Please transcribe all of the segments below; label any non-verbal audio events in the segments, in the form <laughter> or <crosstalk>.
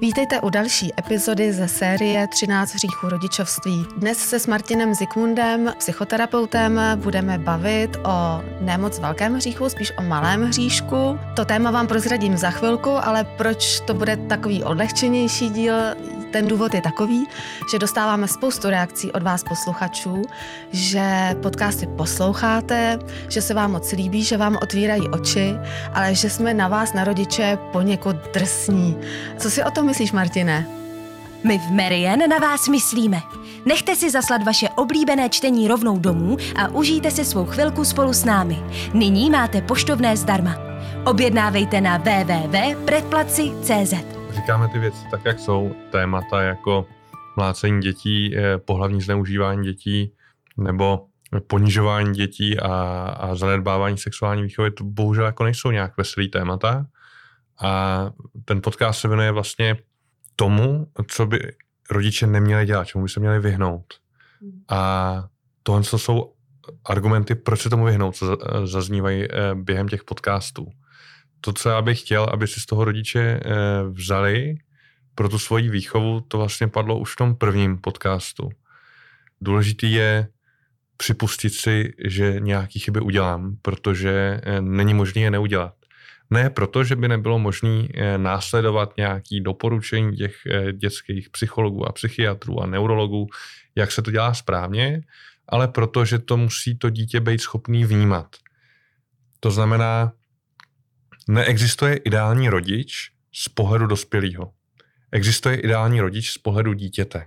Vítejte u další epizody ze série 13 hříchů rodičovství. Dnes se s Martinem Zikmundem, psychoterapeutem, budeme bavit o nemoc velkém hříchu, spíš o malém hříšku. To téma vám prozradím za chvilku, ale proč to bude takový odlehčenější díl, ten důvod je takový, že dostáváme spoustu reakcí od vás posluchačů, že podcasty posloucháte, že se vám moc líbí, že vám otvírají oči, ale že jsme na vás, na rodiče, poněkud drsní. Co si o tom myslíš, Martine? My v Marian na vás myslíme. Nechte si zaslat vaše oblíbené čtení rovnou domů a užijte si svou chvilku spolu s námi. Nyní máte poštovné zdarma. Objednávejte na www.predplaci.cz říkáme ty věci tak, jak jsou. Témata jako mlácení dětí, eh, pohlavní zneužívání dětí nebo ponižování dětí a, a zanedbávání sexuální výchovy, to bohužel jako nejsou nějak veselý témata. A ten podcast se věnuje vlastně tomu, co by rodiče neměli dělat, čemu by se měli vyhnout. A tohle jsou argumenty, proč se tomu vyhnout, co zaznívají eh, během těch podcastů to, co já bych chtěl, aby si z toho rodiče eh, vzali pro tu svoji výchovu, to vlastně padlo už v tom prvním podcastu. Důležitý je připustit si, že nějaký chyby udělám, protože eh, není možné je neudělat. Ne proto, že by nebylo možné eh, následovat nějaké doporučení těch dětských psychologů a psychiatrů a neurologů, jak se to dělá správně, ale proto, že to musí to dítě být schopný vnímat. To znamená, Neexistuje ideální rodič z pohledu dospělého. Existuje ideální rodič z pohledu dítěte.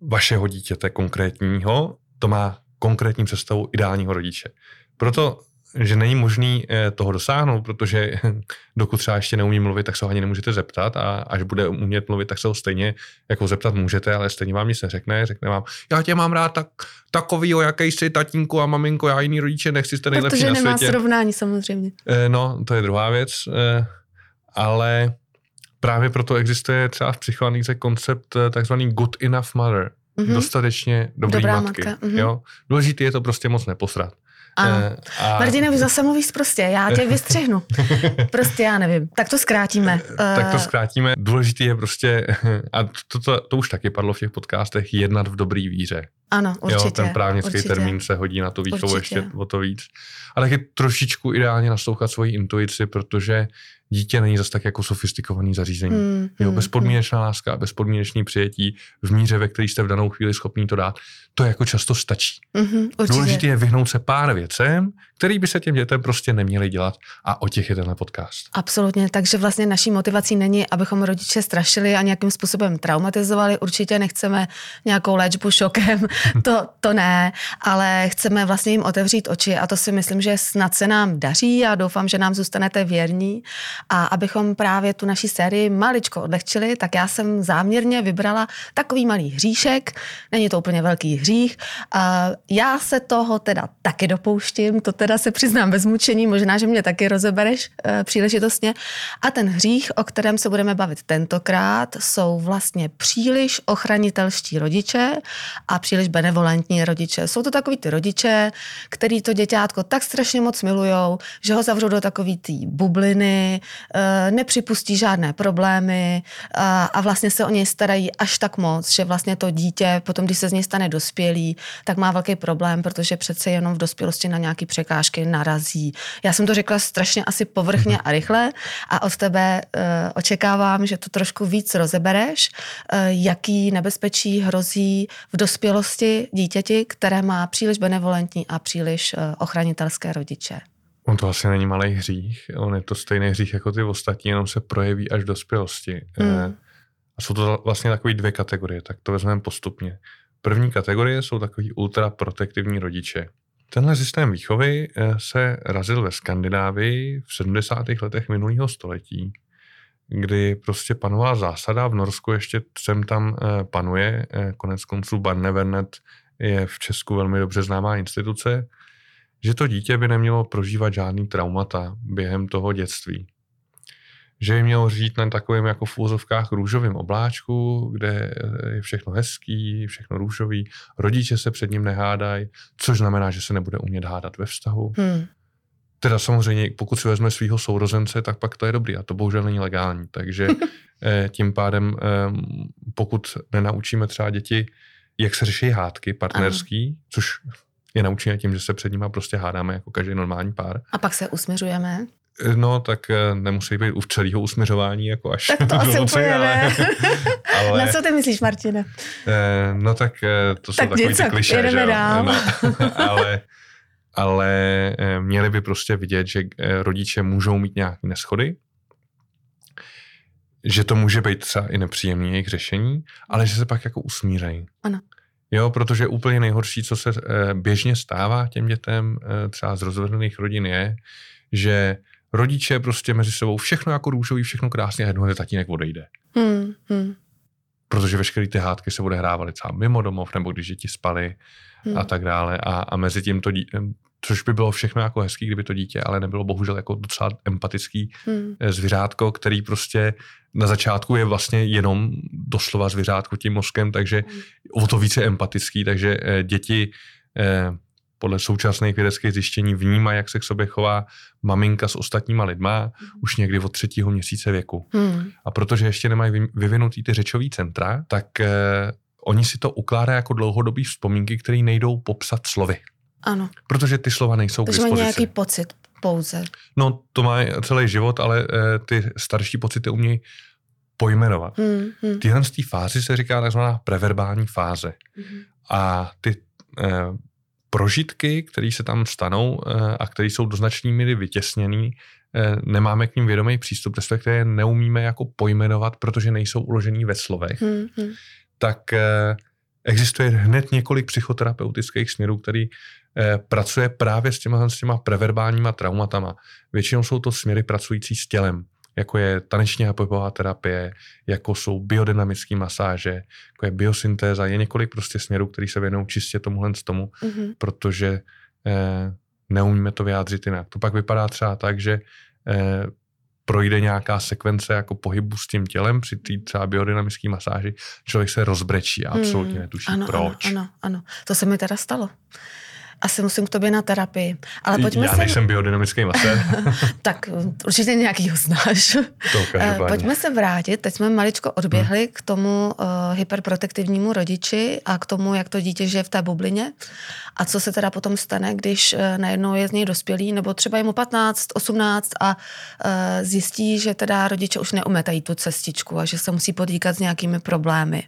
Vašeho dítěte konkrétního, to má konkrétní představu ideálního rodiče. Proto že není možný eh, toho dosáhnout, protože <laughs> dokud třeba ještě neumí mluvit, tak se ho ani nemůžete zeptat a až bude umět mluvit, tak se ho stejně jako zeptat můžete, ale stejně vám nic neřekne, řekne vám, já tě mám rád tak, takový, o jaký jsi tatínku a maminko, já jiný rodiče nechci, jste nejlepší protože na světě. Protože nemá srovnání samozřejmě. Eh, no, to je druhá věc, eh, ale právě proto existuje třeba v psychoanalýze koncept takzvaný good enough mother, mm-hmm. dostatečně dobrý Dobrá matky. Matka. Mm-hmm. Jo? Důležitý je to prostě moc neposrat. Ano. Eh, a... Martina, už zase mluvíš prostě, já tě <laughs> vystřihnu. Prostě já nevím. Tak to zkrátíme. Tak to eh, zkrátíme. Důležitý je prostě, <laughs> a to, to, to už taky padlo v těch podcastech, jednat v dobrý víře. Ano, určitě. Jo, ten právnický určitě. termín se hodí na to výchovu ještě o to víc. A taky trošičku ideálně naslouchat svoji intuici, protože dítě není zase tak jako sofistikovaný zařízení. Mm, jo, hmm, bezpodmínečná mm. láska bezpodmínečný přijetí v míře, ve které jste v danou chvíli schopný to dát, to jako často stačí. Mm-hmm, Důležité je vyhnout se pár věcem, který by se těm dětem prostě neměli dělat a o těch je tenhle podcast. Absolutně, takže vlastně naší motivací není, abychom rodiče strašili a nějakým způsobem traumatizovali. Určitě nechceme nějakou léčbu šokem, <laughs> to, to ne, ale chceme vlastně jim otevřít oči a to si myslím, že snad se nám daří a doufám, že nám zůstanete věrní. A abychom právě tu naší sérii maličko odlehčili, tak já jsem záměrně vybrala takový malý hříšek, není to úplně velký hřích. A já se toho teda taky dopouštím, to teda se přiznám bez mučení, možná, že mě taky rozebereš e, příležitostně. A ten hřích, o kterém se budeme bavit tentokrát, jsou vlastně příliš ochranitelští rodiče a příliš benevolentní rodiče. Jsou to takový ty rodiče, který to děťátko tak strašně moc milujou, že ho zavřou do takový té bubliny, e, nepřipustí žádné problémy a, a vlastně se o něj starají až tak moc, že vlastně to dítě potom, když se z něj stane dospělý, tak má velký problém, protože přece jenom v dospělosti na nějaký překážky narazí. Já jsem to řekla strašně asi povrchně a rychle a od tebe uh, očekávám, že to trošku víc rozebereš, uh, jaký nebezpečí hrozí v dospělosti dítěti, které má příliš benevolentní a příliš uh, ochranitelské rodiče. On to asi není malý hřích, on je to stejný hřích jako ty ostatní, jenom se projeví až v dospělosti. Hmm. A jsou to vlastně takové dvě kategorie, tak to vezmeme postupně. První kategorie jsou takový ultraprotektivní rodiče. Tenhle systém výchovy eh, se razil ve Skandinávii v 70. letech minulého století, kdy prostě panovala zásada, v Norsku ještě sem tam eh, panuje, eh, konec konců Barnevernet je v Česku velmi dobře známá instituce, že to dítě by nemělo prožívat žádný traumata během toho dětství že by měl žít na takovém jako v úzovkách růžovém obláčku, kde je všechno hezký, všechno růžový, rodiče se před ním nehádají, což znamená, že se nebude umět hádat ve vztahu. Hmm. Teda samozřejmě, pokud si vezme svého sourozence, tak pak to je dobrý a to bohužel není legální. Takže <laughs> eh, tím pádem, ehm, pokud nenaučíme třeba děti, jak se řeší hádky partnerský, ano. což je naučíme tím, že se před nimi prostě hádáme jako každý normální pár. A pak se usměřujeme. No, tak eh, nemusí být u celého usměřování, jako až Tak to <laughs> asi úplně ale, ne. <laughs> ale, Na co ty myslíš, Martine? Eh, no tak to jsou tak takový ty kliše, že dál. No, <laughs> ale, ale měli by prostě vidět, že rodiče můžou mít nějaké neschody, že to může být třeba i nepříjemný jejich řešení, ale že se pak jako usmírají. Ano. Jo, protože úplně nejhorší, co se běžně stává těm dětem třeba z rozvedených rodin je, že rodiče prostě mezi sebou všechno jako růžový, všechno krásně a jednoho tatínek odejde. Hmm, hmm. Protože veškeré ty hádky se odehrávaly třeba mimo domov, nebo když děti spaly hmm. a tak dále. A, a mezi tím to, což by bylo všechno jako hezký, kdyby to dítě, ale nebylo bohužel jako docela empatický hmm. zvířátko, který prostě na začátku je vlastně jenom doslova zvířátko tím mozkem, takže hmm. o to více empatický, takže eh, děti eh, podle současných vědeckých zjištění vnímá, jak se k sobě chová maminka s ostatníma lidma hmm. už někdy od třetího měsíce věku. Hmm. A protože ještě nemají vyvinutý ty řečový centra, tak eh, oni si to ukládají jako dlouhodobý vzpomínky, které nejdou popsat slovy. Ano. Protože ty slova nejsou Takže k dispozici. nějaký pocit pouze. No, to má celý život, ale e, ty starší pocity umějí pojmenovat. Hmm, hmm. Tyhle z té fázi se říká takzvaná preverbální fáze. Hmm. A ty e, prožitky, které se tam stanou e, a které jsou do značné míry vytěsněný, e, nemáme k ním vědomý přístup, respektive neumíme jako pojmenovat, protože nejsou uložený ve slovech, hmm, hmm. tak e, existuje hned několik psychoterapeutických směrů, který Eh, pracuje právě s těma, s těma preverbálníma traumatama. Většinou jsou to směry pracující s tělem, jako je taneční a pohybová terapie, jako jsou biodynamické masáže, jako je biosyntéza, je několik prostě směrů, který se věnují čistě tomuhle z tomu, mm-hmm. protože eh, neumíme to vyjádřit jinak. To pak vypadá třeba tak, že eh, projde nějaká sekvence jako pohybu s tím tělem při té třeba biodynamické masáži, člověk se rozbrečí a absolutně hmm. netuší ano, proč. Ano, ano, ano. To se mi teda stalo asi musím k tobě na terapii. Ale pojďme Já se... nejsem biodynamický masér. <laughs> tak určitě nějaký ho znáš. To eh, pojďme se vrátit. Teď jsme maličko odběhli hmm. k tomu uh, hyperprotektivnímu rodiči a k tomu, jak to dítě žije v té bublině. A co se teda potom stane, když uh, najednou je z něj dospělý, nebo třeba je mu 15, 18 a uh, zjistí, že teda rodiče už neumetají tu cestičku a že se musí potýkat s nějakými problémy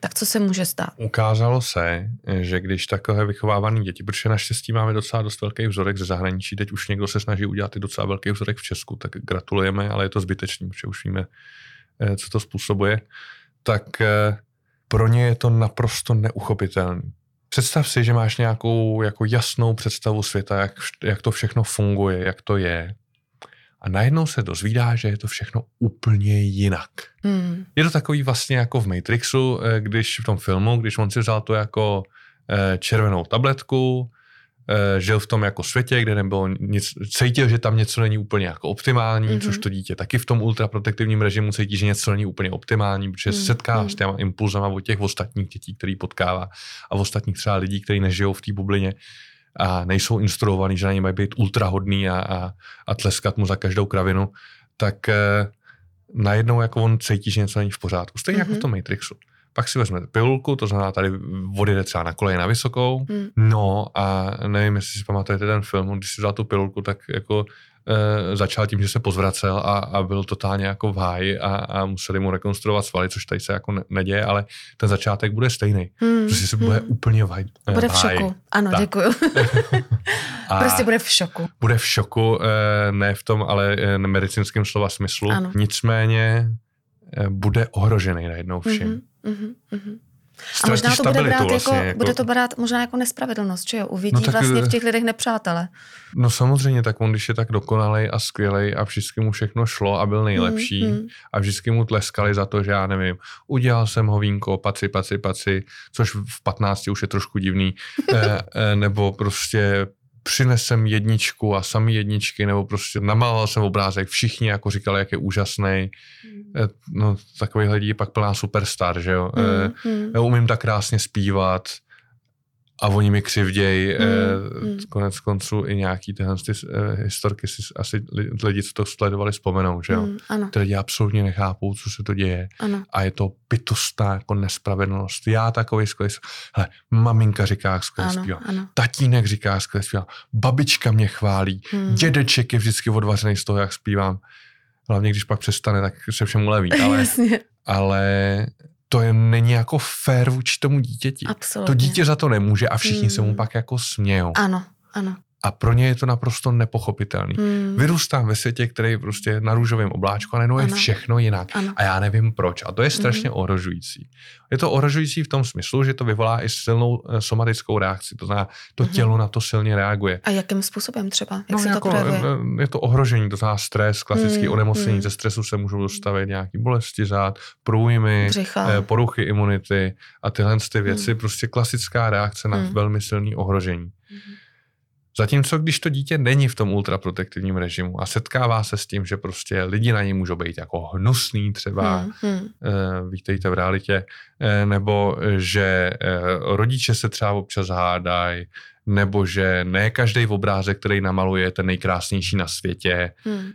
tak co se může stát? Ukázalo se, že když takové vychovávané děti, protože naštěstí máme docela dost velký vzorek ze zahraničí, teď už někdo se snaží udělat i docela velký vzorek v Česku, tak gratulujeme, ale je to zbytečný, protože už víme, eh, co to způsobuje, tak eh, pro ně je to naprosto neuchopitelný. Představ si, že máš nějakou jako jasnou představu světa, jak, jak to všechno funguje, jak to je a najednou se dozvídá, že je to všechno úplně jinak. Hmm. Je to takový vlastně jako v Matrixu, eh, když v tom filmu, když on si vzal to jako eh, červenou tabletku, eh, žil v tom jako světě, kde nebylo nic, cítil, že tam něco není úplně jako optimální, mm-hmm. což to dítě taky v tom ultraprotektivním režimu cítí, že něco není úplně optimální, protože mm-hmm. setká s těma impulzama od těch ostatních dětí, který potkává a ostatních třeba lidí, kteří nežijou v té bublině a nejsou instruovaní, že na ně mají být ultrahodný a, a, a tleskat mu za každou kravinu, tak eh, najednou jako on cítí, že něco není v pořádku. Stejně mm-hmm. jako v mhm. tom Matrixu. Pak si vezme pilulku, to znamená tady vody jde třeba na koleje na vysokou, mm. no a nevím, jestli si pamatujete ten film, když si vzal tu pilulku, tak jako e, začal tím, že se pozvracel a, a byl totálně jako v háji a, a museli mu rekonstruovat svaly, což tady se jako ne, neděje, ale ten začátek bude stejný. Hmm. Prostě se bude hmm. úplně v, eh, Bude v, v šoku, ano, tak. děkuju. <laughs> prostě bude v šoku. Bude v šoku, e, ne v tom, ale e, medicínském slova smyslu. Ano. Nicméně e, bude ohrožený najednou všem. Mm-hmm, mm-hmm. A možná to bude brát vlastně, jako, jako, bude to brát možná jako nespravedlnost, že jo? Uvidí no tak, vlastně v těch lidech nepřátele. No samozřejmě, tak on když je tak dokonalý a skvělý a vždycky mu všechno šlo a byl nejlepší mm, mm. a vždycky mu tleskali za to, že já nevím, udělal jsem hovínko, paci, paci, paci, což v 15 už je trošku divný, e, <laughs> e, nebo prostě přinesem jedničku a sami jedničky, nebo prostě namaloval jsem obrázek, všichni jako říkali, jak je úžasný. Mm. No, takový lidí je pak plná superstar, že jo. Mm, mm. Já umím tak krásně zpívat a oni mi křivdějí. Mm, eh, mm. Konec konců i nějaký tyhle ty, eh, historky si asi li- lidi, co to sledovali, vzpomenou, že jo. Mm, ano, Ty lidi absolutně nechápou, co se to děje. ano. A je to bytostná jako nespravedlnost. Já takový skvělý. Hele, maminka říká skvělý zpívá. Tatínek říká skvělý zpívá. Babička mě chválí. Hmm. Dědeček je vždycky odvařený z toho, jak zpívám. Hlavně, když pak přestane, tak se všemu leví. <laughs> Ale, Jasně, ale to je, není jako fér vůči tomu dítěti. absolutně. To dítě za to nemůže a všichni se mu Hmm. pak jako smějou. Ano, ano. A pro ně je to naprosto nepochopitelný. Hmm. Vyrůstám ve světě, který prostě na růžovém obláčku, ale najednou je všechno jinak. Ano. A já nevím proč. A to je strašně ohrožující. Je to ohrožující v tom smyslu, že to vyvolá i silnou eh, somatickou reakci. To znamená, to Mhm. tělo na to silně reaguje. A jakým způsobem třeba? Jak No, se jako, to projevuje? eh, je to ohrožení, to znamená stres, klasický Hmm, onemocnění. hmm. Ze stresu se můžou dostavit nějaké bolesti zád, průjmy, Břicha. eh, poruchy imunity a tyhle ty věci. Prostě klasická reakce na Hmm. velmi silný ohrožení. Mhm. Zatímco když to dítě není v tom ultraprotektivním režimu a setkává se s tím, že prostě lidi na něj můžou být jako hnusný třeba, Hmm, hmm. vítejte v realitě, eh, nebo že eh, rodiče se třeba občas hádají, nebo že ne každý obrázek, který namaluje, je ten nejkrásnější na světě, Hmm.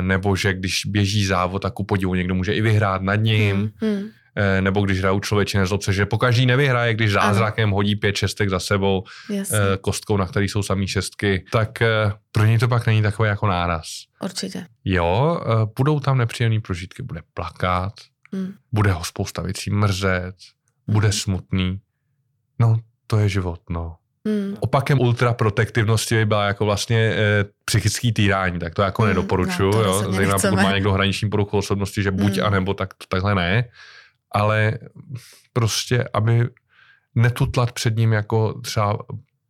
nebo že když běží závod, tak ku podivu někdo může i vyhrát nad ním, Hmm. Hmm. Eh, nebo když hrajou člověče nezlob se, že pokaždý nevyhraje, když zázrakem hodí pět šestek za sebou, Jasně, eh, kostkou, na který jsou samý šestky, tak eh, pro něj to pak není takový jako náraz. určitě. Jo, budou tam nepříjemné prožitky, bude plakat, Hmm. bude ho spousta věcí mrzet, bude Mhm. smutný. No, to je život, no. Hmm. Opakem ultraprotektivnosti by byla jako vlastně e, psychický týrání, tak to jako Mm, nedoporučuju, no, to jo, zejména pokud má někdo hraniční poruchu osobnosti, že buď Mm. a nebo tak to takhle ne, ale prostě, aby netutlat před ním jako třeba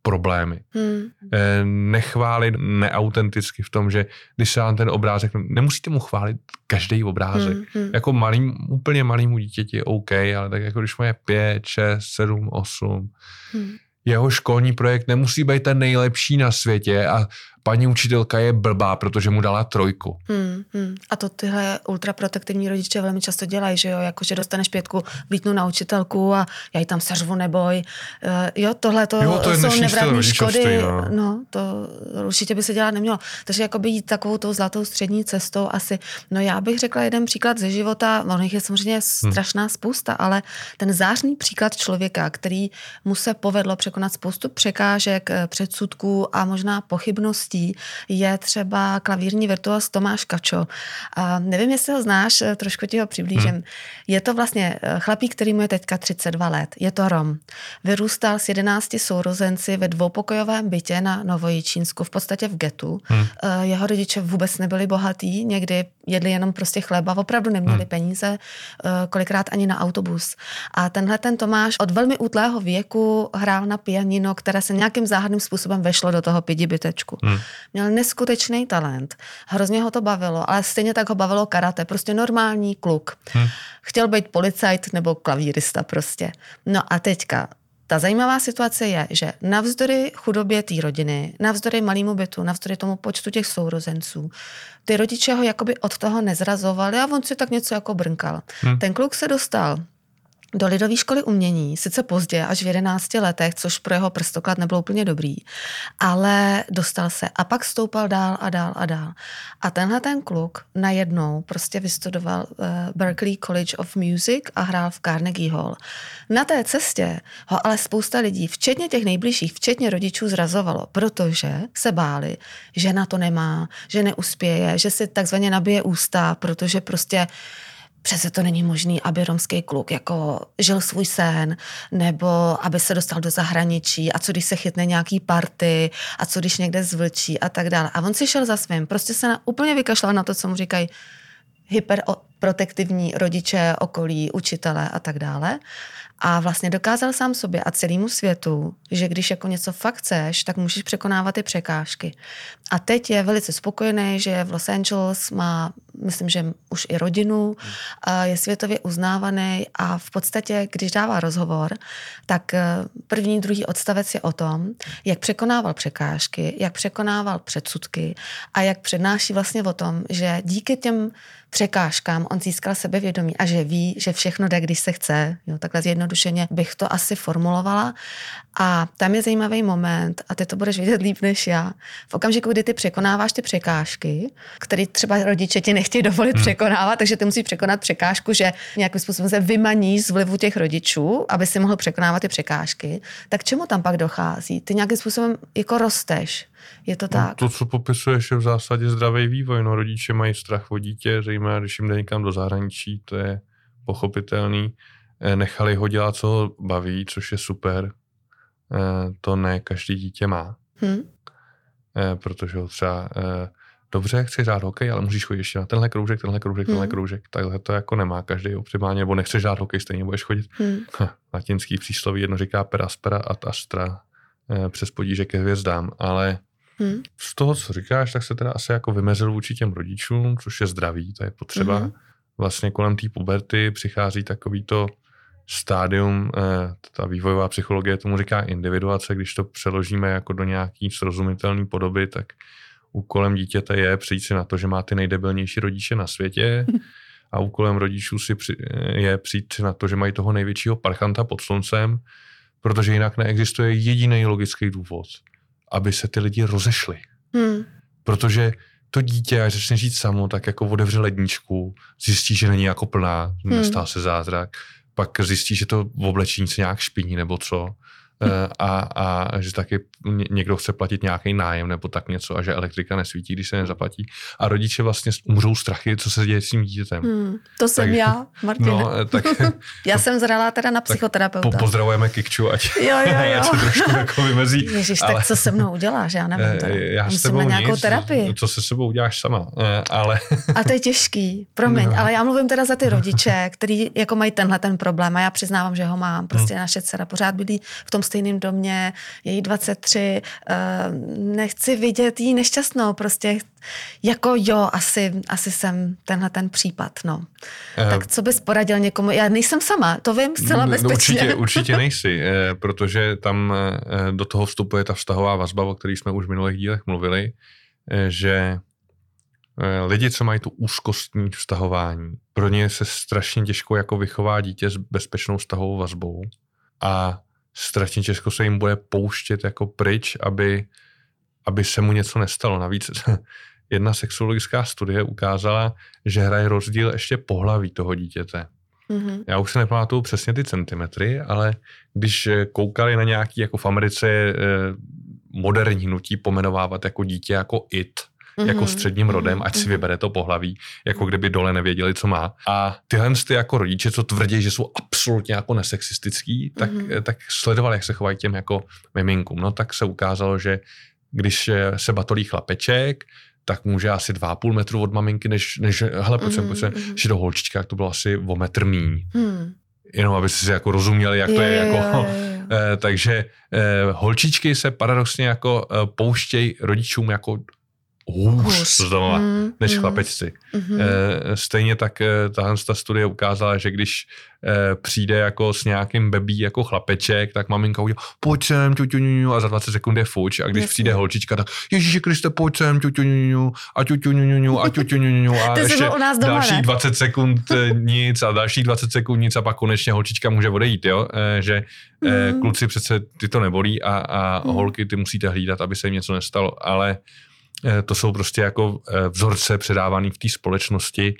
problémy. Hmm. E, nechválit neautenticky v tom, že když se vám ten obrázek, nemusíte mu chválit každý obrázek, Hmm. Hmm. jako malým, úplně malýmu dítěti je OK, ale tak jako když mu je 5, 6, 7, 8, Hmm. jeho školní projekt nemusí být ten nejlepší na světě a paní učitelka je blbá, protože mu dala trojku. Hmm, hmm. A to tyhle ultraprotektivní rodiče velmi často dělají, že jo, jako že dostaneš pětku, vlítnu na učitelku a já ji tam seřvu neboj. Uh, jo, tohle to, Jo, to je jsou nevratné škody. no. no, to určitě by se dělat nemělo. Takže jakoby jít takovou tou zlatou střední cestou asi. No já bych řekla jeden příklad ze života, ono jich je samozřejmě strašná spousta, ale ten zářný příklad člověka, který mu se povedlo překonat spoustu překážek, eh, předsudků a možná pochybností, je třeba klavírní virtuos Tomáš Kačo. A nevím, jestli ho znáš, eh, trošku ti ho přiblížím. Hmm. Je to vlastně eh, chlapík, který mu je teďka 32 let. Je to Rom. Vyrůstal s 11 sourozenci ve dvoupokojovém bytě na Novojičínsku, v podstatě v getu. Hmm. Jeho rodiče vůbec nebyli bohatí, někdy jedli jenom prostě chleba, opravdu neměli hmm. peníze, eh, kolikrát ani na autobus. A tenhle ten Tomáš od velmi útlého věku hrál na pianino, které se nějakým záhadným způsobem vešlo do toho pidi bytečku. Hmm. Měl neskutečný talent, hrozně ho to bavilo, ale stejně tak ho bavilo karate, prostě normální kluk. Hmm. Chtěl být policajt nebo klavírista prostě. No a teďka ta zajímavá situace je, že navzdory chudobě té rodiny, navzdory malému bytu, navzdory tomu počtu těch sourozenců, ty rodiče ho jakoby od toho nezrazovali a on si tak něco jako brnkal. Hmm. Ten kluk se dostal do lidové školy umění, sice pozdě, až v 11 letech, což pro jeho prstoklad nebylo úplně dobrý, ale dostal se a pak stoupal dál a dál a dál. A tenhle ten kluk najednou prostě vystudoval uh, Berklee College of Music a hrál v Carnegie Hall. Na té cestě ho ale spousta lidí, včetně těch nejbližších, včetně rodičů, zrazovalo, protože se báli, že na to nemá, že neuspěje, že si takzvaně nabije ústa, protože prostě přece to není možný, aby romský kluk jako žil svůj sen, nebo aby se dostal do zahraničí a co když se chytne nějaký party a co když někde zvlčí a tak dále. A on si šel za svým, prostě se na, úplně vykašlal na to, co mu říkají hyperprotektivní rodiče, okolí, učitelé a tak dále. A vlastně dokázal sám sobě a celému světu, že když jako něco fakt chceš, tak můžeš překonávat ty překážky. A teď je velice spokojený, že v Los Angeles, má, myslím, že už i rodinu, je světově uznávaný a v podstatě, když dává rozhovor, tak první, druhý odstavec je o tom, jak překonával překážky, jak překonával předsudky a jak přednáší vlastně o tom, že díky těm překážkám on získal sebevědomí a že ví, že všechno jde, když se chce. Jo, takhle zjednodušeně zjednodušeně bych to asi formulovala. A tam je zajímavý moment, a ty to budeš vidět líp než já. V okamžiku, kdy ty překonáváš ty překážky, které třeba rodiče ti nechtějí dovolit hmm. překonávat, takže ty musíš překonat překážku, že nějakým způsobem se vymaní z vlivu těch rodičů, aby si mohl překonávat ty překážky, tak čemu tam pak dochází? Ty nějakým způsobem jako rosteš. Je to no, tak? No, to, co popisuješ, je v zásadě zdravý vývoj. No, rodiče mají strach o dítě, zejména když jim jde někam do zahraničí, to je pochopitelný. Eh, nechali ho dělat, co ho baví, což je super. Eh, to ne každý dítě má. Hmm. Protože ho třeba dobře, chci hrát hokej, ale musíš chodit ještě na tenhle kroužek, tenhle kroužek, tenhle hmm. kroužek. Takhle to jako nemá každý optimálně, nebo nechceš hrát hokej, stejně budeš chodit. Hmm. Latinský přísloví, jedno říká per aspera ad astra, přes podíže ke hvězdám, ale Hmm. Z toho, co říkáš, tak se teda asi jako vymezil vůči těm rodičům, což je zdravý, to je potřeba. Hmm. Vlastně kolem té puberty přichází takový to stádium, eh, ta vývojová psychologie tomu říká individuace, když to přeložíme jako do nějaký srozumitelné podoby, tak úkolem dítěte je přijít si na to, že má ty nejdebilnější rodiče na světě <laughs> a úkolem rodičů si při, je přijít si na to, že mají toho největšího parchanta pod sluncem, protože jinak neexistuje jediný logický důvod, aby se ty lidi rozešli. Hmm. Protože to dítě, až začne žít samo, tak jako otevře ledničku, zjistí, že není jako plná, hmm. nestál se zázrak, pak zjistí, že to v oblečení se nějak špiní nebo co a, a že taky někdo chce platit nějaký nájem nebo tak něco a že elektrika nesvítí, když se nezaplatí. A rodiče vlastně umřou strachy, co se děje s tím dítětem. Hmm, to jsem tak, já, Martin. No, eh, tak, <laughs> já jsem zralá teda na psychoterapeuta. Po, pozdravujeme Kikču, ať, jo, jo, <laughs> jo. ať se trošku jako vymezí. Ježiš, ale, tak co se mnou uděláš, já nevím. Teda. Já Musím s tebou na nějakou nic, terapii. Co se sebou uděláš sama, ale... <laughs> A to je těžký, promiň, no. ale já mluvím teda za ty rodiče, kteří jako mají tenhle ten problém a já přiznávám, že ho mám. Prostě hmm. naše dcera pořád bydlí v tom stejném domě, je jí 23, uh, nechci vidět jí nešťastnou, prostě jako jo, asi, asi jsem tenhle ten případ, no. Uh, tak co bys poradil někomu? Já nejsem sama, to vím zcela no, bezpečně. Určitě, <laughs> určitě nejsi, eh, protože tam eh, do toho vstupuje ta vztahová vazba, o které jsme už v minulých dílech mluvili, že lidi, co mají tu úzkostní vztahování, pro ně se strašně těžko jako vychová dítě s bezpečnou vztahovou vazbou a strašně těžko se jim bude pouštět jako pryč, aby, aby se mu něco nestalo. Navíc <laughs> jedna sexologická studie ukázala, že hraje rozdíl ještě pohlaví toho dítěte. Mm-hmm. Já už se nepamatuju přesně ty centimetry, ale když koukali na nějaký, jako v Americe eh, moderní hnutí pomenovávat jako dítě jako it, mm-hmm. jako středním mhm. rodem, ať si mm-hmm. vybere to pohlaví, jako kdyby dole nevěděli, co má. A tyhle ty jako rodiče, co tvrdí, že jsou absolutně jako nesexistický, tak, mm-hmm. tak sledovali, jak se chovají těm jako miminkům. No tak se ukázalo, že když se batolí chlapeček, tak může asi 2,5 metru od maminky, než, než hele, pojď sem, pojď sem, mm-hmm. že do holčička, to bylo asi o metr míň. Mm. Jenom aby si jako rozuměli, jak je, to je. Jako, je, je, <laughs> je. Eh, takže eh, holčičky se paradoxně jako eh, pouštějí rodičům jako hůř z domova mm, než mm, chlapečci. Mm. Stejně tak e, tahle ta studie ukázala, že když e, přijde jako s nějakým bebí jako chlapeček, tak maminka udělá pojď sem, ťuťuňuňu, a za 20 sekund je fuč. A když Jasně. přijde holčička, tak Ježíši Kriste, pojď sem, ťuťuňuňu, a ťuťuňuňu, a ťuťuňuňu, a ještě u nás doma, další ne? 20 sekund nic a další 20 sekund nic a pak konečně holčička může odejít, jo? Že mm. kluci přece ty to nebolí a, a mm. holky ty musíte hlídat, aby se jim něco nestalo, ale Eh, to jsou prostě jako eh, vzorce předávaný v té společnosti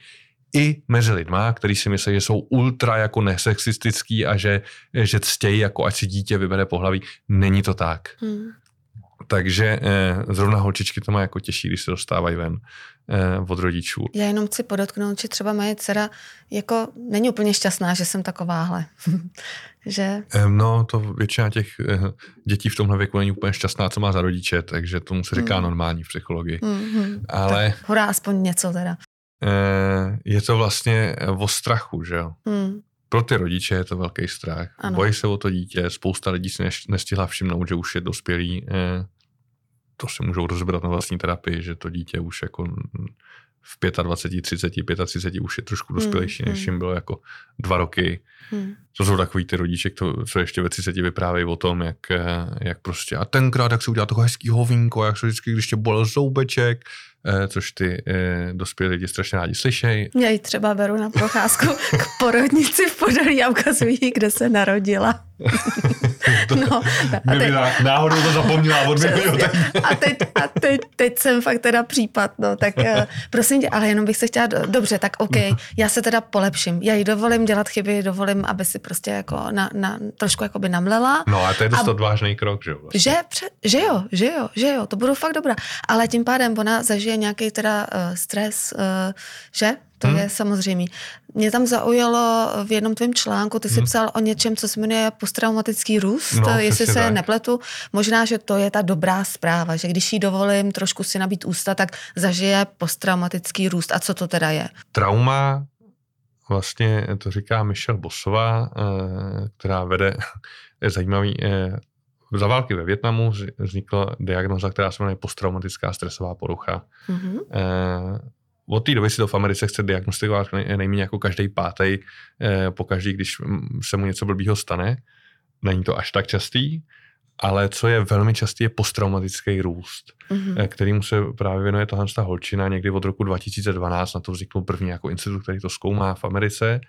i mezi lidma, který si myslí, že jsou ultra jako nesexistický a že, že ctějí, jako ať si dítě vybere pohlaví. Není to tak. Hmm. Takže eh, zrovna holčičky to má jako těžší, když se dostávají ven eh, od rodičů. Já jenom chci podotknout, že třeba moje dcera jako není úplně šťastná, že jsem takováhle. <laughs> že? Eh, no, to většina těch eh, dětí v tomhle věku není úplně šťastná, co má za rodiče, takže tomu se říká mm. normální v psychologii. Mm-hmm. Ale... Tak hurá, aspoň něco teda. Eh, je to vlastně o strachu, že jo? Mm. Pro ty rodiče je to velký strach. Ano. Bojí se o to dítě, spousta lidí si nestihla všimnout, že už je dospělý. Eh, to si můžou rozbrat na vlastní terapii, že to dítě už jako v 25, 30, 35 už je trošku dospělejší, hmm, než jim bylo jako dva roky. Hmm. To jsou takový ty rodiče, co ještě ve 30 vyprávějí o tom, jak, jak prostě a tenkrát, jak se udělá toho hezký hovínko, jak se vždycky, když tě bolel zoubeček, eh, což ty eh, dospělí lidi strašně rádi slyšejí. Já ji třeba beru na procházku <laughs> k porodnici v Podolí a ukazují, kde se narodila. <laughs> <laughs> no, a teď, náhodou to zapomněla od a teď, a teď, teď jsem fakt teda případ, no, tak uh, prosím tě, ale jenom bych se chtěla, dobře, tak OK, já se teda polepším, já jí dovolím dělat chyby, dovolím, aby si prostě jako na, na, trošku jakoby namlela. No a to je dost a, odvážný krok, že jo? Vlastně. Že, že jo, že jo, že jo, to budou fakt dobrá, ale tím pádem ona zažije nějaký teda uh, stres, uh, že? To hmm. je samozřejmě. Mě tam zaujalo v jednom tvém článku, ty jsi hmm. psal o něčem, co se jmenuje posttraumatický růst, no, jestli se tak. nepletu. Možná, že to je ta dobrá zpráva, že když jí dovolím trošku si nabít ústa, tak zažije posttraumatický růst. A co to teda je? Trauma, vlastně to říká Michelle Bosová, eh, která vede <laughs> zajímavý eh, za války ve Větnamu vznikla diagnoza, která se jmenuje posttraumatická stresová porucha. Mm-hmm od té doby si to v Americe chce diagnostikovat nejméně jako každý pátý, eh, po každý, když se mu něco blbýho stane. Není to až tak častý, ale co je velmi častý, je posttraumatický růst, mm-hmm. kterýmu se právě věnuje tahle ta holčina někdy od roku 2012, na to vzniknul první jako institut, který to zkoumá v Americe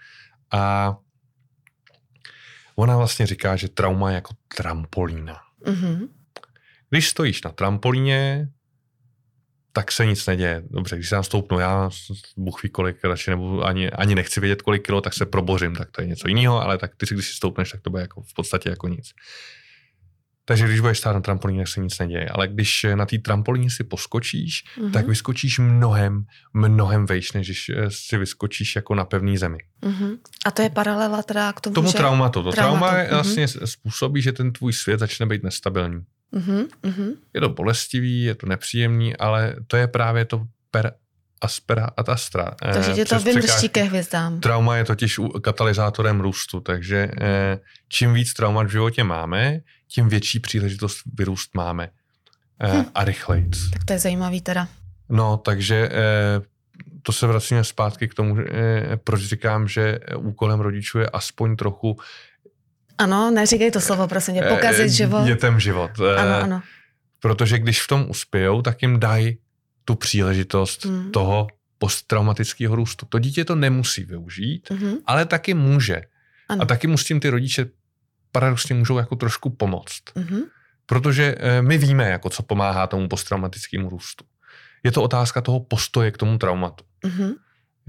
a ona vlastně říká, že trauma je jako trampolína. Mm-hmm. Když stojíš na trampolíně, tak se nic neděje. Dobře, když se tam stoupnu já, Bůh ví kolik, radši nebo ani, ani nechci vědět kolik kilo, tak se probořím, tak to je něco jiného, ale tak ty si, když si stoupneš, tak to bude jako v podstatě jako nic. Takže když budeš stát na trampolíně, tak se nic neděje. Ale když na té trampolíně si poskočíš, mm-hmm. tak vyskočíš mnohem, mnohem vejš, než když eh, si vyskočíš jako na pevný zemi. Mm-hmm. A to je paralela teda k tomu, tomu že... traumatu. To traumatu. trauma mm-hmm. vlastně způsobí, že ten tvůj svět začne být nestabilní. Mm-hmm. Je to bolestivý, je to nepříjemný, ale to je právě to per aspera ad astra. Takže tě to vymrští ke hvězdám. Trauma je totiž katalyzátorem růstu, takže eh, čím víc traumat v životě máme, tím větší příležitost vyrůst máme. Eh, hm. A rychleji. Tak to je zajímavý teda. No, takže eh, to se vracíme zpátky k tomu, proč říkám, že úkolem rodičů je aspoň trochu ano, neříkej to slovo, prosím tě, pokazit eh, život. Dětem život. Eh, ano, ano. Protože když v tom uspějou, tak jim dají tu příležitost hmm. toho posttraumatického růstu. To dítě to nemusí využít, hmm. ale taky může. Ano. A taky mu s tím ty rodiče paradoxně můžou jako trošku pomoct. Hmm. Protože eh, my víme, jako co pomáhá tomu posttraumatickému růstu. Je to otázka toho postoje k tomu traumatu. Hmm.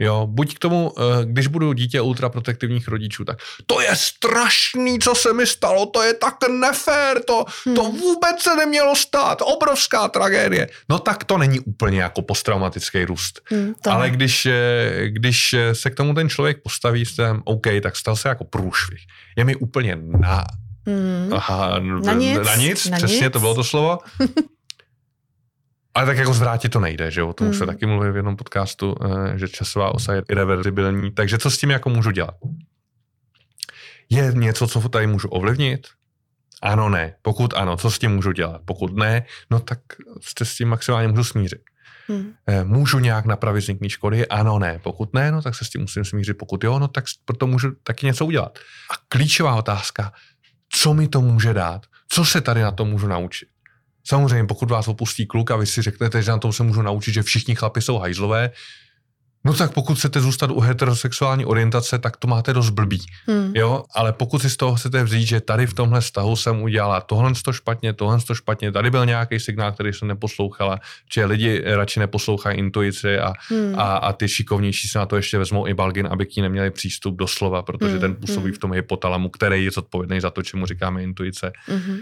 Jo, buď k tomu, eh, když budu dítě ultraprotektivních rodičů, tak to je strašný, co se mi stalo, to je tak nefér, to, hmm. to vůbec se nemělo stát, obrovská tragédie. No tak to není úplně jako posttraumatický růst. Hmm, Ale když, eh, když se k tomu ten člověk postaví, jsem OK, tak stal se jako průšvih. Je mi úplně na, hmm. aha, na nic, na nic na přesně nic. to bylo to slovo. <laughs> Ale tak jako zvrátit to nejde, že o tom mm. se taky mluví v jednom podcastu, eh, že časová osa je irreverzibilní. Takže co s tím jako můžu dělat? Je něco, co tady můžu ovlivnit? Ano, ne. Pokud ano, co s tím můžu dělat? Pokud ne, no tak se s tím maximálně můžu smířit. Hmm. Můžu nějak napravit vzniklý škody? Ano, ne. Pokud ne, no tak se s tím musím smířit. Pokud jo, no tak proto můžu taky něco udělat. A klíčová otázka, co mi to může dát? Co se tady na to můžu naučit? Samozřejmě, pokud vás opustí kluk a vy si řeknete, že na tom se můžu naučit, že všichni chlapi jsou hajzlové, No tak pokud chcete zůstat u heterosexuální orientace, tak to máte dost blbý. Hmm. Jo, ale pokud si z toho chcete vzít, že tady v tomhle vztahu jsem udělala tohle to špatně, tohle to špatně, tady byl nějaký signál, který jsem neposlouchala, že lidi radši neposlouchají intuici a, hmm. a, a ty šikovnější se na to ještě vezmou i balgin, aby k ní neměli přístup do slova, protože hmm. ten působí hmm. v tom hypotalamu, který je zodpovědný za to, čemu říkáme intuice, hmm.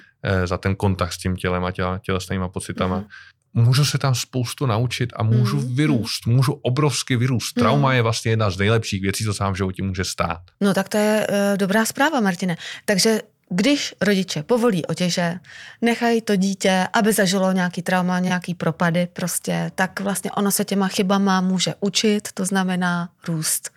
za ten kontakt s tím tělem a těla, tělesnýma pocitama. Hmm můžu se tam spoustu naučit a můžu mm. vyrůst, můžu obrovsky vyrůst. Mm. Trauma je vlastně jedna z nejlepších věcí, co se vám v životě může stát. No tak to je uh, dobrá zpráva, Martine. Takže když rodiče povolí otěže, nechají to dítě, aby zažilo nějaký trauma, nějaký propady prostě, tak vlastně ono se těma chybama může učit, to znamená růst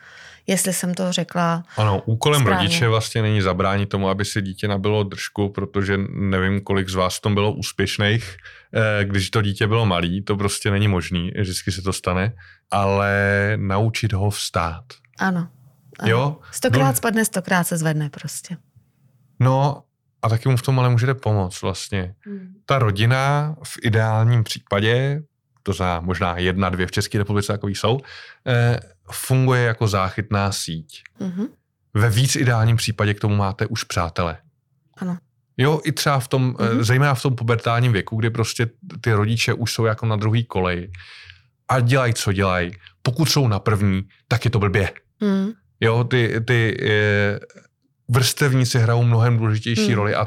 jestli jsem to řekla. Ano, úkolem správně. rodiče vlastně není zabránit tomu, aby si dítě nabilo držku, protože nevím, kolik z vás v tom bylo úspěšných, eh, když to dítě bylo malý, to prostě není možný, vždycky se to stane, ale naučit ho vstát. Ano. ano. Jo? Stokrát spadne, stokrát se zvedne prostě. No a taky mu v tom ale můžete pomoct vlastně. Hmm. Ta rodina v ideálním případě to znamená možná jedna, dvě v České republice takový jsou, eh, funguje jako záchytná síť. Mhm. Ve víc ideálním případě k tomu máte už přátele. Ano. Jo, i třeba v tom, Mhm. mm-hmm. zejména v tom pubertálním věku, kdy prostě ty rodiče už jsou jako na druhý koleji a dělají, co dělají. Pokud jsou na první, tak je to blbě. Mm. Jo, ty, ty e, vrstevníci hrajou mnohem důležitější Hmm. roli a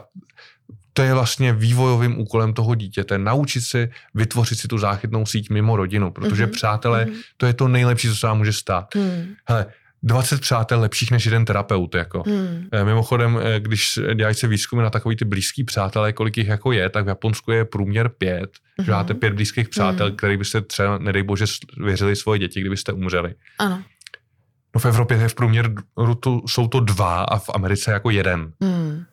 to je vlastně vývojovým úkolem toho dítěte, naučit se vytvořit si tu záchytnou síť mimo rodinu, protože Mhm. přátelé, Mhm. to je to nejlepší, co se vám může stát. Mm. Hele, 20 přátel lepších než jeden terapeut, jako. Mm. Eh, Mimochodem, eh, když dělají se výzkumy na takový ty blízký přátelé, kolik jich jako je, tak v Japonsku je průměr pět. Že Mhm. máte pět blízkých přátel, Mhm. který byste třeba, nedej bože, věřili svoje děti, kdybyste umřeli. Ano. No v Evropě je v průměru jsou to dva a v Americe jako jeden. Mm.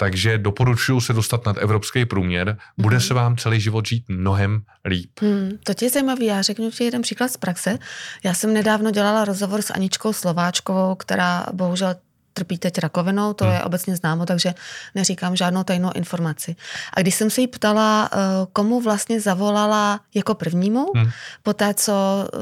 Takže doporučuju se dostat nad evropský průměr. Bude Mhm. se vám celý život žít mnohem líp. Hmm, to je zajímavý. Já řeknu ti jeden příklad z praxe. Já jsem nedávno dělala rozhovor s Aničkou Slováčkovou, která bohužel trpí teď rakovinou, to Hmm. je obecně známo, takže neříkám žádnou tajnou informaci. A když jsem se jí ptala, eh, komu vlastně zavolala jako prvnímu, Hmm. po té, co eh,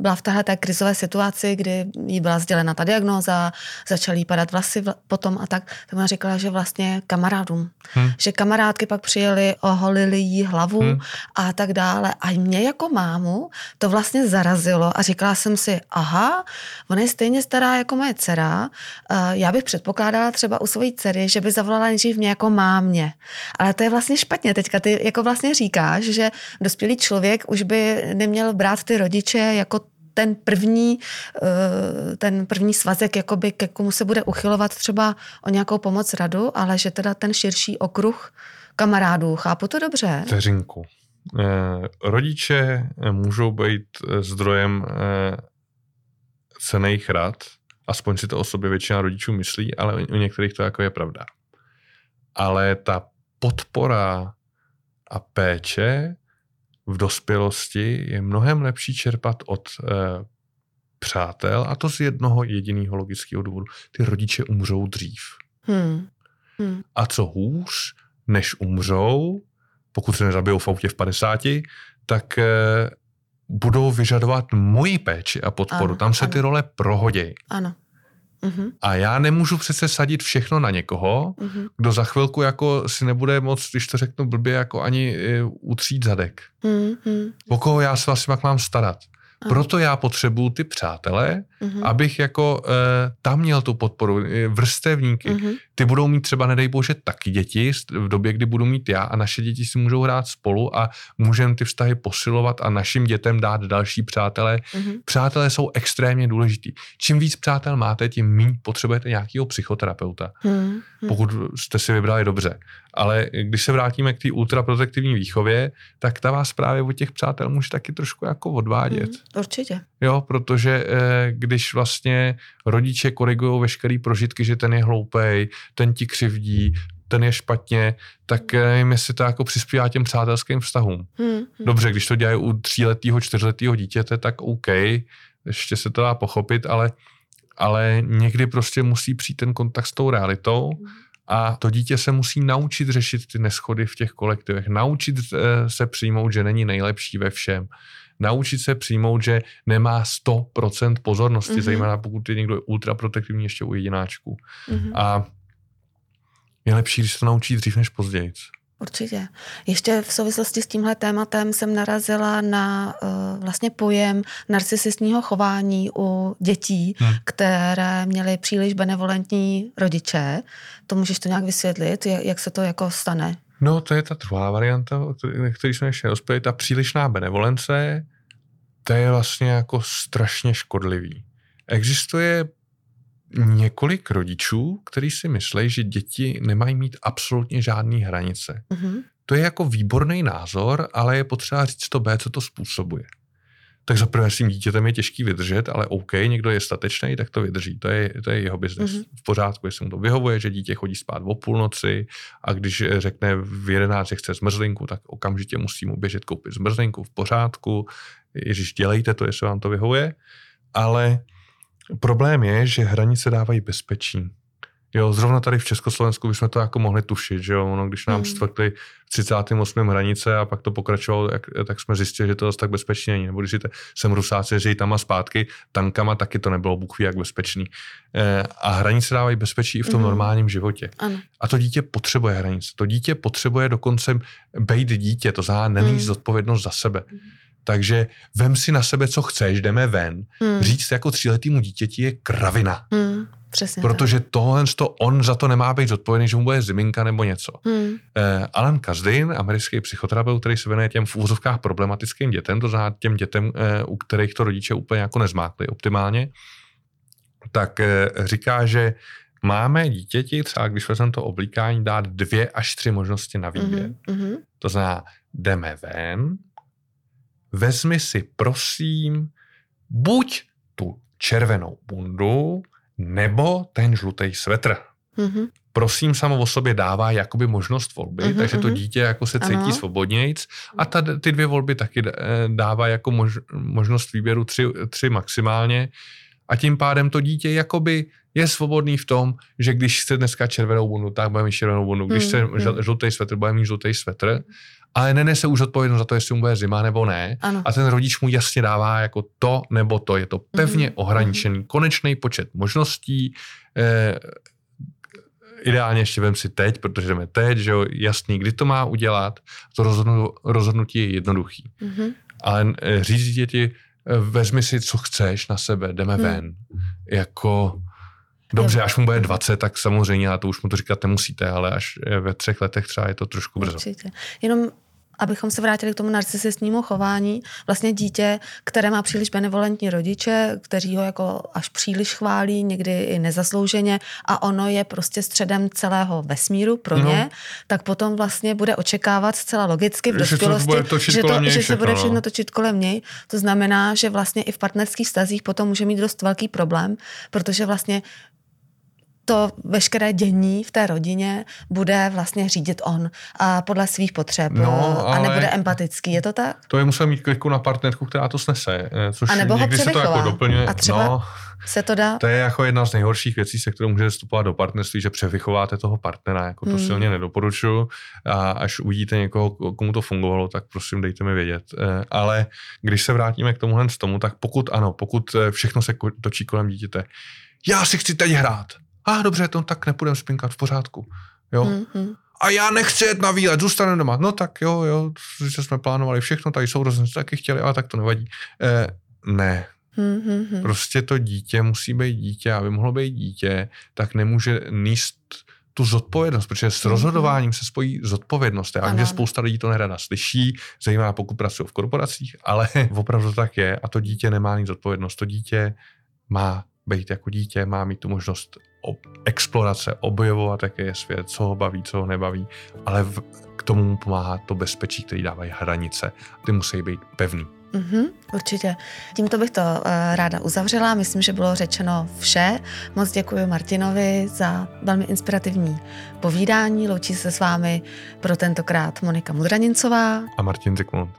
byla v téhle té krizové situaci, kdy jí byla sdělena ta diagnóza, začaly jí padat vlasy vla- potom a tak, tak ona říkala, že vlastně kamarádům. Hmm. Že kamarádky pak přijeli, oholili jí hlavu Hmm. a tak dále. A mě jako mámu to vlastně zarazilo a říkala jsem si, aha, ona je stejně stará jako moje dcera, Eh, já bych předpokládala třeba u své dcery, že by zavolala nejdřív mě jako mámě. Ale to je vlastně špatně. Teďka ty jako vlastně říkáš, že dospělý člověk už by neměl brát ty rodiče jako ten první, eh, ten první svazek, jakoby ke komu se bude uchylovat třeba o nějakou pomoc radu, ale že teda ten širší okruh kamarádů. Chápu to dobře? Vteřinku. Eh, Rodiče eh, můžou být zdrojem cených rad, aspoň si to o sobě většina rodičů myslí, ale u některých to jako je pravda. Ale ta podpora a péče v dospělosti je mnohem lepší čerpat od eh, přátel a to z jednoho jediného logického důvodu. Ty rodiče umřou dřív. Hmm. Hmm. A co hůř, než umřou, pokud se nezabijou v autě v 50, tak eh, budou vyžadovat moji péči a podporu. Ano, Tam se ano. ty role prohodějí. Ano. Mhm. A já nemůžu přece sadit všechno na někoho, Mhm. kdo za chvilku jako si nebude moc, když to řeknu blbě, jako ani eh, utřít zadek. Mhm. O koho já se vlastně mám starat. Ano. Proto já potřebuju ty přátele, Mhm. abych jako e, tam měl tu podporu, eh, vrstevníky. Mhm. Ty budou mít třeba, nedej bože, taky děti v době, kdy budu mít já a naše děti si můžou hrát spolu a můžeme ty vztahy posilovat a našim dětem dát další přátelé. Mhm. Přátelé jsou extrémně důležitý. Čím víc přátel máte, tím méně potřebujete nějakého psychoterapeuta, Mhm. pokud jste si vybrali dobře. Ale když se vrátíme k té ultraprotektivní výchově, tak ta vás právě od těch přátel může taky trošku jako odvádět. Mhm. Určitě. Jo, protože eh, když vlastně rodiče korigují veškerý prožitky, že ten je hloupej, ten ti křivdí, ten je špatně, tak eh, nevím, jestli to jako přispívá těm přátelským vztahům. Mhm. Dobře, když to dělají u tříletého, čtyřletého dítěte, tak OK, ještě se to dá pochopit, ale, ale někdy prostě musí přijít ten kontakt s tou realitou a to dítě se musí naučit řešit ty neschody v těch kolektivech, naučit eh, se přijmout, že není nejlepší ve všem, naučit se přijmout, že nemá 100% pozornosti, Mhm. mm-hmm. zejména pokud je někdo ultraprotektivní ještě u jedináčků. Mhm. A je lepší, když se to naučí dřív než později. Určitě. Ještě v souvislosti s tímhle tématem jsem narazila na uh, vlastně pojem narcisistního chování u dětí, Hmm. které měly příliš benevolentní rodiče. To můžeš to nějak vysvětlit, jak, jak se to jako stane? No, to je ta druhá varianta, o který- který jsme ještě dospěli. Ta přílišná benevolence, to je vlastně jako strašně škodlivý. Existuje několik rodičů, kteří si myslí, že děti nemají mít absolutně žádné hranice. Mhm. To je jako výborný názor, ale je potřeba říct to B, co to způsobuje. Tak za prvé s tím dítětem je těžký vydržet, ale OK, někdo je statečný, tak to vydrží. To je, to je jeho biznes. Mhm. Mm-hmm. V pořádku, jestli mu to vyhovuje, že dítě chodí spát o půlnoci a když řekne v 11, že chce zmrzlinku, tak okamžitě musí mu běžet koupit zmrzlinku v pořádku. Ježíš, dělejte to, jestli vám to vyhovuje. Ale problém je, že hranice dávají bezpečí. Jo, zrovna tady v Československu bychom to jako mohli tušit, že jo, ono, když nám Hmm. čtvrtli v 38. hranice a pak to pokračovalo, jak, tak jsme zjistili, že to zase tak bezpečně není. Nebo když jste sem Rusáci jezdí tam a zpátky tankama, taky to nebylo bůh jak bezpečný. Eh, a hranice dávají bezpečí i v tom Mhm. normálním životě. Ano. A to dítě potřebuje hranice. To dítě potřebuje dokonce být dítě, to znamená není Hmm. zodpovědnost za sebe. Takže vem si na sebe, co chceš, jdeme ven. Hmm. Říct jako tříletýmu dítěti je kravina. Hmm. Přesně Protože tohle, to on za to nemá být zodpovědný, že mu bude ziminka nebo něco. tak. Hmm. Eh, Alan Kazdin, americký psychoterapeut, který se věnuje těm v úvozovkách problematickým dětem, to znamená těm dětem, eh, u kterých to rodiče úplně jako nezmákli optimálně, tak eh, říká, že máme dítěti, třeba když vezmeme to oblíkání, dát dvě až tři možnosti na výběr. Mhm. Mhm. To znamená, jdeme ven, vezmi si prosím buď tu červenou bundu, nebo ten žlutý svetr. Mhm. Prosím samo o sobě dává jakoby možnost volby, Mhm, takže to mhm. dítě jako se cítí Ano. svobodnějc a ta, ty dvě volby taky eh, dává jako mož, možnost výběru tři, tři maximálně a tím pádem to dítě jakoby je svobodný v tom, že když chce dneska červenou bundu, tak bude mít červenou bundu, když chce Hmm, hmm. žlutý svetr, bude mít žlutý svetr, ale nenese už odpovědnost za to, jestli mu bude zima nebo ne. Ano. A ten rodič mu jasně dává jako to nebo to. Je to pevně Mhm, ohraničený konečný počet možností. Eh, ideálně ještě vem si teď, protože jdeme teď, že jo, jasný, kdy to má udělat. To rozhodnu, rozhodnutí je jednoduchý. Mhm. Ale eh, říct děti, eh, vezmi si, co chceš na sebe, jdeme Hmm. ven. Jako, dobře, až mu bude 20, tak samozřejmě, a to už mu to říkat nemusíte, ale až ve třech letech třeba je to trošku brzo. Určitě. Jenom abychom se vrátili k tomu narcisistnímu chování, vlastně dítě, které má příliš benevolentní rodiče, kteří ho jako až příliš chválí, někdy i nezaslouženě a ono je prostě středem celého vesmíru pro No. ně, tak potom vlastně bude očekávat zcela logicky v Že se dospělosti, že, kolem to, něj že se bude no. všechno točit kolem něj. To znamená, že vlastně i v partnerských stazích potom může mít dost velký problém, protože vlastně to veškeré dění v té rodině bude vlastně řídit on a podle svých potřeb No, a nebude empatický. Je to tak? To je musel mít kliku na partnerku, která to snese. eh, Což A nebo ho někdy se to jako doplňuje. A třeba- No, Se to dá? to je jako jedna z nejhorších věcí, se kterou můžete vstupovat do partnerství, že převychováte toho partnera. Jako to Hmm. silně nedoporučuju. A až uvidíte někoho, komu to fungovalo, tak prosím dejte mi vědět. Eh, Ale když se vrátíme k tomuhle z tomu, tak pokud ano, pokud eh, všechno se točí kolem dítěte, já si chci teď hrát. A ah, dobře, to tak nepůjdem spinkat v pořádku. Jo? Hmm, hmm. a já nechci jet na výlet, zůstanu doma. No tak jo, jo, že jsme plánovali všechno, tady sourozenci taky chtěli, ale tak to nevadí. Eh, ne, Hmm, hmm, hmm. prostě to dítě musí být dítě, aby mohlo být dítě, tak nemůže níst tu zodpovědnost, protože s Mhm. rozhodováním se spojí zodpovědnost. Já vím, že spousta lidí to nerada slyší, zejména pokud pracují v korporacích, ale <laughs> opravdu to tak je a to dítě nemá nic zodpovědnost. To dítě má být jako dítě, má mít tu možnost explorace, objevovat, jaký je svět, co ho baví, co ho nebaví, ale v, k tomu mu pomáhá to bezpečí, který dávají hranice. Ty musí být pevný. Mhm, určitě. Tímto bych to uh, ráda uzavřela. Myslím, že bylo řečeno vše. Moc děkuji Martinovi za velmi inspirativní povídání. Loučí se s vámi pro tentokrát Monika Mudranincová. A Martin Zikmund.